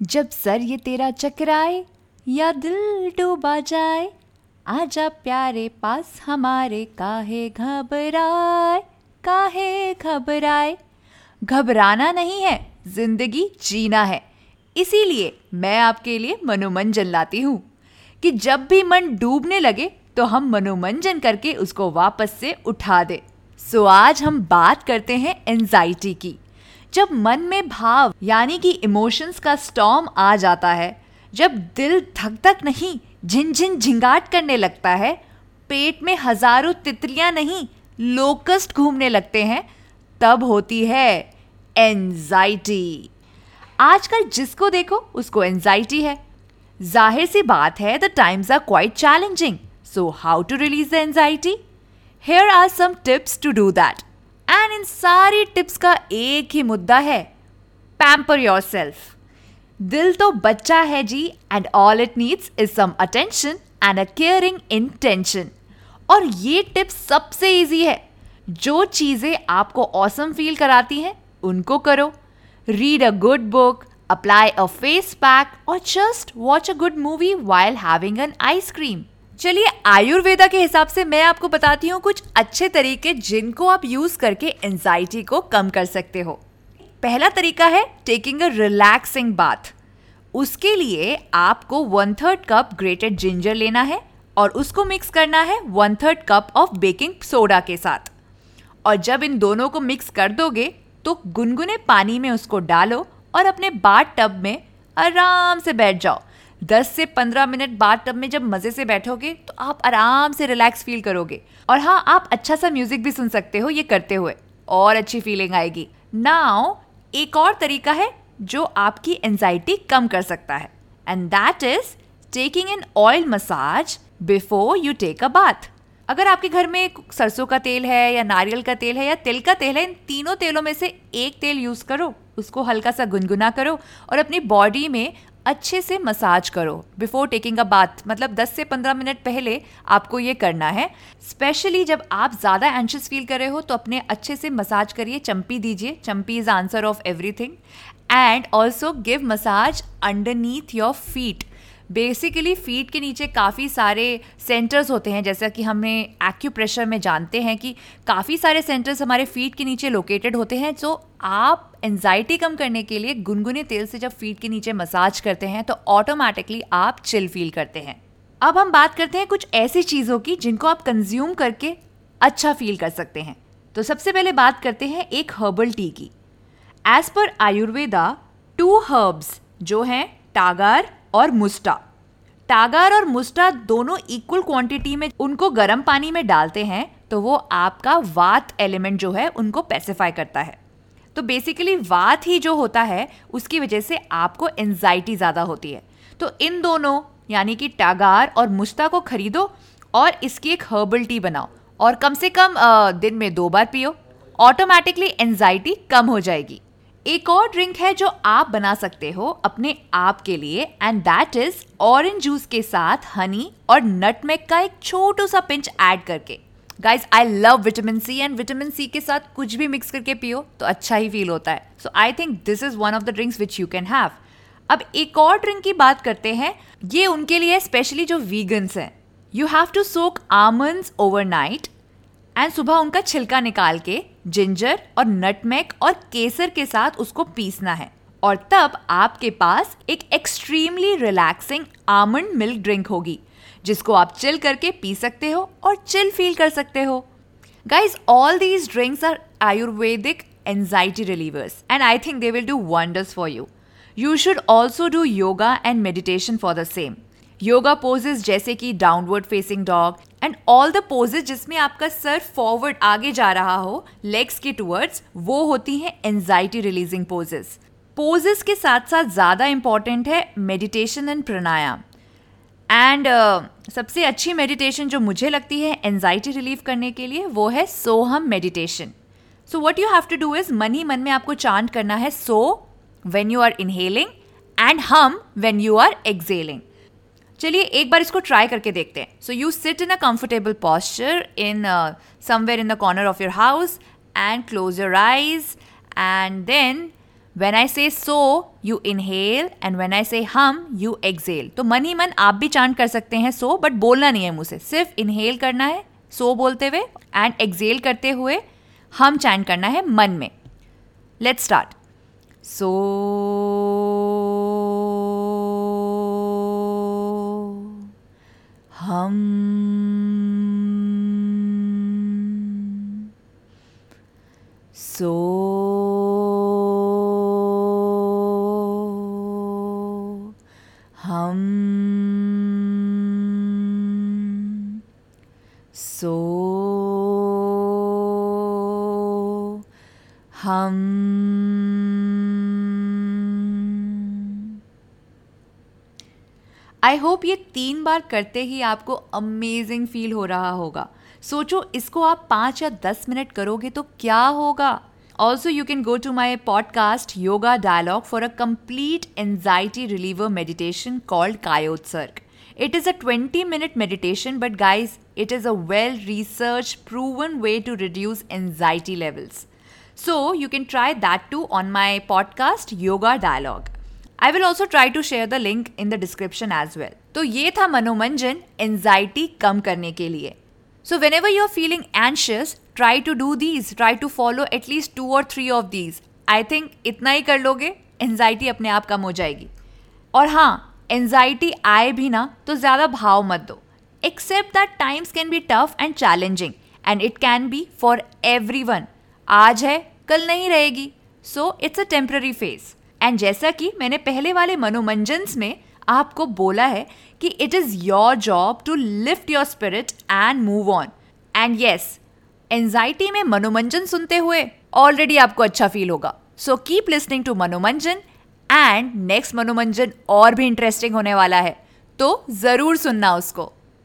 जब सर ये तेरा चकराए या दिल डूबा जाए, आजा प्यारे पास हमारे काहे घबराए काहे घबराए। घबराना नहीं है, ज़िंदगी जीना है। इसीलिए मैं आपके लिए मनोमंजन लाती हूँ कि जब भी मन डूबने लगे तो हम मनोमंजन करके उसको वापस से उठा दे। सो आज हम बात करते हैं एंजाइटी की। जब मन में भाव, यानी कि इमोशंस का स्टॉम आ जाता है, जब दिल धक धक नहीं, झिनझिन झिंगाट करने लगता है, पेट में हज़ारों तितलियाँ नहीं लोकस्ट घूमने लगते हैं, तब होती है एंजाइटी आजकल जिसको देखो, उसको एंजाइटी है। ज़ाहिर सी बात है the times are quite challenging so how to release the anxiety here are some tips to do that and इन सारी टिप्स का एक ही मुद्दा है पैम्पर योर सेल्फ दिल तो बच्चा है जी and all it needs is some attention and a caring intention और ये टिप सबसे इजी है। जो चीज़ें आपको ऑसम फील कराती हैं, उनको करो। Read a good book apply a face pack और just watch a good movie while having an ice cream चलिए, आयुर्वेदा के हिसाब से मैं आपको बताती हूँ कुछ अच्छे तरीके जिनको आप यूज़ करके एंजाइटी को कम कर सकते हो। पहला तरीका है टेकिंग अ रिलैक्सिंग बाथ उसके लिए आपको one third cup grated ginger लेना है और उसको मिक्स करना है one third cup of baking soda के साथ। और जब इन दोनों को मिक्स कर दोगे तो गुनगुने पानी में उसको डालो और अपने बाट टब में आराम से बैठ जाओ। 10 से 15 मिनट बाद टब में जब मज़े से बैठोगे तो आप आराम से रिलैक्स फील करोगे। और हाँ आप अच्छा सा म्यूज़िक भी सुन सकते हो, ये करते हुए। और अच्छी फीलिंग आएगी। नाउ एक और तरीका है जो आपकी एंजाइटी कम कर सकता है। And that is taking an oil massage before you take a bath अगर आपके घर में सरसों का तेल है या नारियल का तेल है या तिल का तेल है, इन तीनों तेलों में से एक तेल यूज़ करो। उसको हल्का सा गुनगुना करो और अपनी बॉडी में अच्छे से मसाज करो बिफोर टेकिंग अ बाथ मतलब 10 से 15 मिनट पहले आपको ये करना है। स्पेशली जब आप ज़्यादा एंशियस फील कर रहे हो तो अपने अच्छे से मसाज करिए, चंपी दीजिए। Champi is answer of everything and also give massage underneath your feet basically feet के नीचे काफ़ी सारे सेंटर्स होते हैं, जैसा कि हमें एक्यूप्रेशर में जानते हैं कि काफ़ी सारे सेंटर्स हमारे फीट के नीचे लोकेटेड होते हैं। जो आप एनजाइटी कम करने के लिए गुनगुने तेल से जब फीट के नीचे मसाज करते हैं तो ऑटोमेटिकली आप चिल फील करते हैं। अब हम बात करते हैं कुछ ऐसी चीज़ों की जिनको आप कंज्यूम करके अच्छा फील कर सकते हैं। तो सबसे पहले बात करते हैं एक हर्बल टी की। As per Ayurveda to herbs जो हैं टागार और मुस्टा। टागार और मुस्टा दोनों इक्वल क्वांटिटी में उनको गर्म पानी में डालते हैं तो वो आपका वात एलिमेंट जो है, उनको पेसिफाई करता है। तो बेसिकली वात ही जो होता है, उसकी वजह से आपको एनजाइटी ज़्यादा होती है। तो इन दोनों, यानी कि टागार और मुस्ता को खरीदो और इसकी एक हर्बल टी बनाओ और कम से कम दिन में दो बार पियो। ऑटोमेटिकली एनजाइटी कम हो जाएगी। एक और ड्रिंक है जो आप बना सकते हो अपने आप के लिए and that is orange juice के साथ हनी और नटमेग का एक छोटू सा पिंच ऐड करके। Guys I love vitamin C and vitamin C के साथ कुछ भी मिक्स करके पियो तो अच्छा ही फील होता है। So I think this is one of the drinks which you can have अब एक और ड्रिंक की बात करते हैं। ये उनके लिए स्पेशली जो वीगन्स हैं। You have to soak almonds overnight and सुबह उनका छिलका निकाल के जिंजर और नटमेक और केसर के साथ उसको पीसना है। और तब आपके पास एक extremely relaxing almond milk drink होगी, जिसको आप चिल करके पी सकते हो और चिल फील कर सकते हो। Guys all these drinks are Ayurvedic anxiety relievers and I think they will do wonders for you you should also do yoga and meditation for the same yoga poses जैसे कि downward facing dog and all the poses जिसमें आपका sir forward आगे जा रहा हो legs के towards वो होती हैं एंजाइटी रिलीजिंग पोजेस पोजेस के साथ साथ ज़्यादा इंपॉर्टेंट है meditation and pranayama and uh, सबसे अच्छी मेडिटेशन जो मुझे लगती है एनजाइटी रिलीव करने के लिए वो है Soham meditation so what you have to do is मन ही मन में आपको चांट करना है so when you are inhaling and हम वेन यू आर एक्सेलिंग चलिए एक बार इसको ट्राई करके देखते हैं। So you sit in a comfortable posture in somewhere in the corner of your house and close your eyes and then when I say so you inhale and when I say हम you Excel तो मन ही मन आप भी chant कर सकते हैं सो बट बोलना नहीं है मुझसे। सिर्फ़ इनहेल करना है सो बोलते हुए एंड एक्सेल करते हुए हम चैंट करना है मन में। लेट्स स्टार्ट सो हम सो हम सो हम आई होप ये तीन बार करते ही आपको अमेजिंग फील हो रहा होगा। सोचो, इसको आप पाँच या दस मिनट करोगे तो क्या होगा? Also you can go to my podcast yoga dialogue for a complete anxiety reliever meditation called Kayotsarga it is a twenty minute meditation but guys it is a well research proven way to reduce anxiety levels so you can try that too on my podcast yoga dialogue I will also try to share the link in the description as well तो ये था Manomanjan anxiety कम करने के लिए. So whenever you are feeling anxious try to do these try to follow at least two और three of these I think इतना ही कर लोगे एंजाइटी अपने आप कम हो जाएगी. और हाँ एंजाइटी आए भी ना तो ज़्यादा भाव मत दो. Accept that times can be tough and challenging and it can be for everyone आज है, कल नहीं रहेगी. So it's a temporary phase and जैसा कि मैंने पहले वाले मनोमंजन्स में आपको बोला है कि it is your job to lift your spirit and move on and yes anxiety में मनोमंजन सुनते हुए ऑलरेडी आपको अच्छा फील होगा. So keep listening to Manomanjan and next Manomanjan और भी इंटरेस्टिंग होने वाला है. तो ज़रूर सुनना उसको.